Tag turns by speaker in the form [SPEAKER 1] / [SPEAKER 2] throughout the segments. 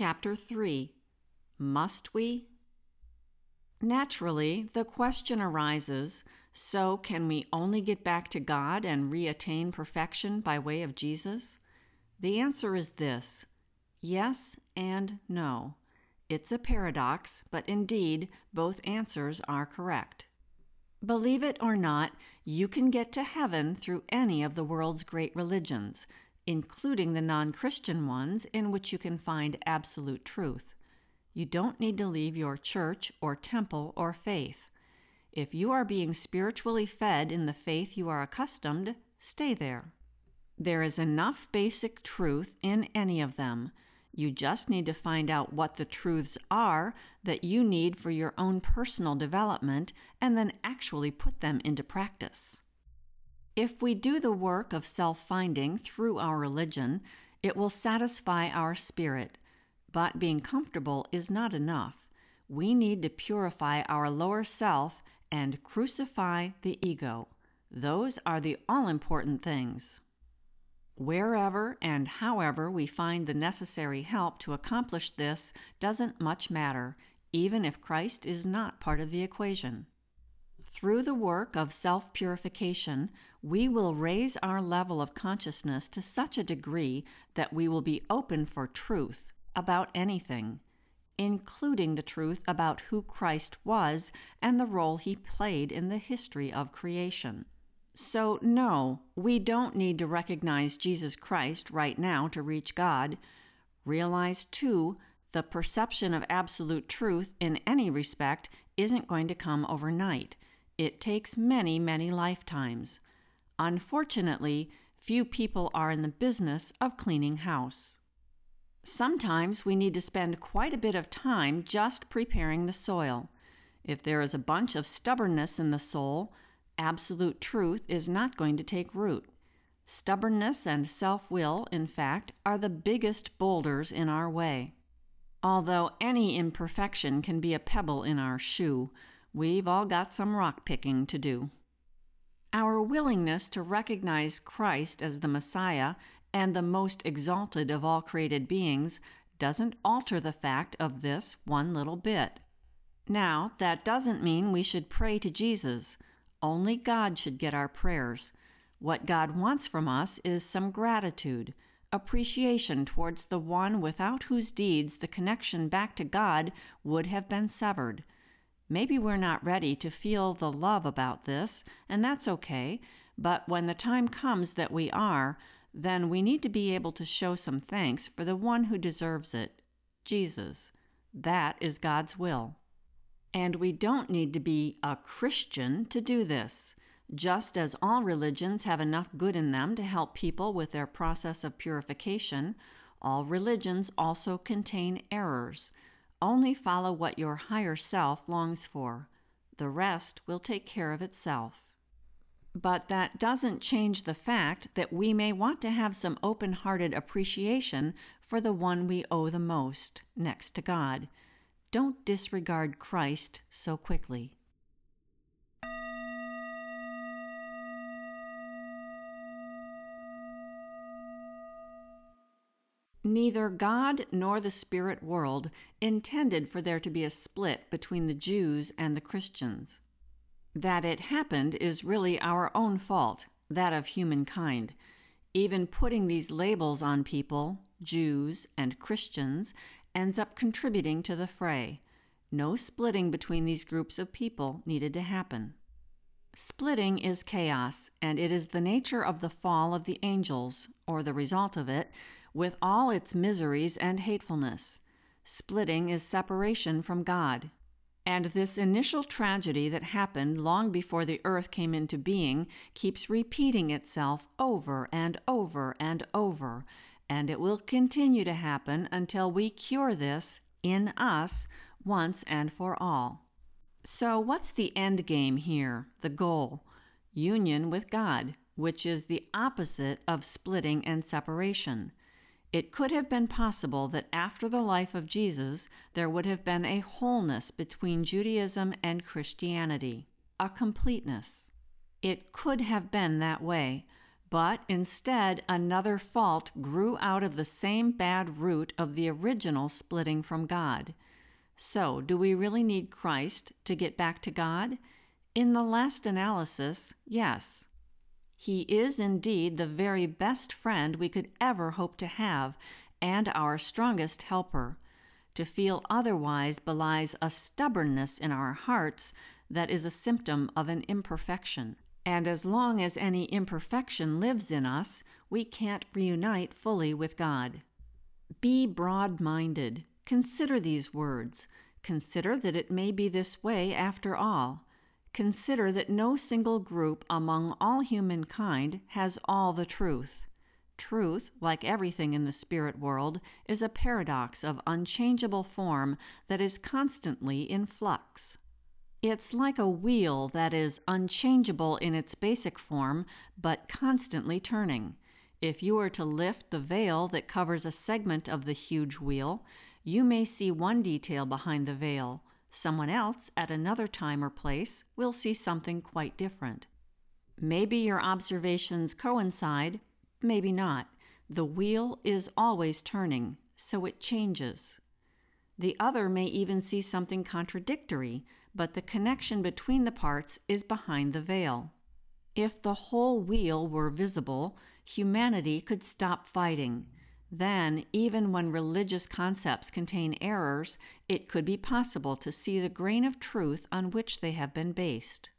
[SPEAKER 1] Chapter 3 Must we? Naturally, the question arises so can we only get back to God and reattain perfection by way of Jesus? The answer is this yes and no. It's a paradox, but indeed, both answers are correct. Believe it or not, you can get to heaven through any of the world's great religions, including the non Christian ones in which you can find absolute truth. You don't need to leave your church or temple or faith. If you are being spiritually fed in the faith you are accustomed, stay there. There is enough basic truth in any of them. You just need to find out what the truths are that you need for your own personal development and then actually put them into practice. If we do the work of self finding through our religion, it will satisfy our spirit. But being comfortable is not enough. We need to purify our lower self and crucify the ego. Those are the all important things. Wherever and however we find the necessary help to accomplish this doesn't much matter, even if Christ is not part of the equation. Through the work of self purification, we will raise our level of consciousness to such a degree that we will be open for truth about anything, including the truth about who Christ was and the role he played in the history of creation. So, no, we don't need to recognize Jesus Christ right now to reach God. Realize, too, the perception of absolute truth in any respect isn't going to come overnight. It takes many, many lifetimes. Unfortunately, few people are in the business of cleaning house. Sometimes we need to spend quite a bit of time just preparing the soil. If there is a bunch of stubbornness in the soul, absolute truth is not going to take root. Stubbornness and self will, in fact, are the biggest boulders in our way. Although any imperfection can be a pebble in our shoe, we've all got some rock picking to do. Our willingness to recognize Christ as the Messiah and the most exalted of all created beings doesn't alter the fact of this one little bit. Now, that doesn't mean we should pray to Jesus. Only God should get our prayers. What God wants from us is some gratitude, appreciation towards the one without whose deeds the connection back to God would have been severed. Maybe we're not ready to feel the love about this, and that's okay, but when the time comes that we are, then we need to be able to show some thanks for the one who deserves it Jesus. That is God's will. And we don't need to be a Christian to do this. Just as all religions have enough good in them to help people with their process of purification, all religions also contain errors. Only follow what your higher self longs for. The rest will take care of itself. But that doesn't change the fact that we may want to have some open hearted appreciation for the one we owe the most, next to God. Don't disregard Christ so quickly. Neither God nor the spirit world intended for there to be a split between the Jews and the Christians. That it happened is really our own fault, that of humankind. Even putting these labels on people, Jews and Christians, ends up contributing to the fray. No splitting between these groups of people needed to happen. Splitting is chaos, and it is the nature of the fall of the angels, or the result of it, with all its miseries and hatefulness. Splitting is separation from God. And this initial tragedy that happened long before the earth came into being keeps repeating itself over and over and over, and it will continue to happen until we cure this in us once and for all. So, what's the end game here, the goal? Union with God, which is the opposite of splitting and separation. It could have been possible that after the life of Jesus, there would have been a wholeness between Judaism and Christianity, a completeness. It could have been that way, But instead, another fault grew out of the same bad root of the original splitting from God. So, do we really need Christ to get back to God? In the last analysis, yes. He is indeed the very best friend we could ever hope to have, and our strongest helper. To feel otherwise belies a stubbornness in our hearts that is a symptom of an imperfection. And as long as any imperfection lives in us, we can't reunite fully with God. Be broad minded. Consider these words. Consider that it may be this way after all. Consider that no single group among all humankind has all the truth. Truth, like everything in the spirit world, is a paradox of unchangeable form that is constantly in flux. It's like a wheel that is unchangeable in its basic form, but constantly turning. If you were to lift the veil that covers a segment of the huge wheel, you may see one detail behind the veil. Someone else, at another time or place, will see something quite different. Maybe your observations coincide, Maybe not. The wheel is always turning, so it changes. The other may even see something contradictory, but the connection between the parts is behind the veil. If the whole wheel were visible, humanity could stop fighting. Then, even when religious concepts contain errors, it could be possible to see the grain of truth on which they have been based.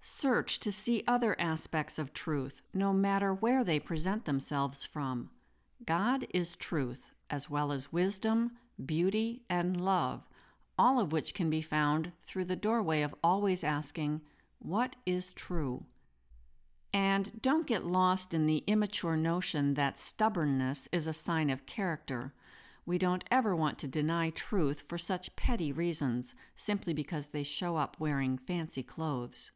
[SPEAKER 1] Search to see other aspects of truth, no matter where they present themselves from. God is truth, as well as wisdom, beauty, and love, all of which can be found through the doorway of always asking, What is true? And don't get lost in the immature notion that stubbornness is a sign of character. We don't ever want to deny truth for such petty reasons, simply because they show up wearing fancy clothes.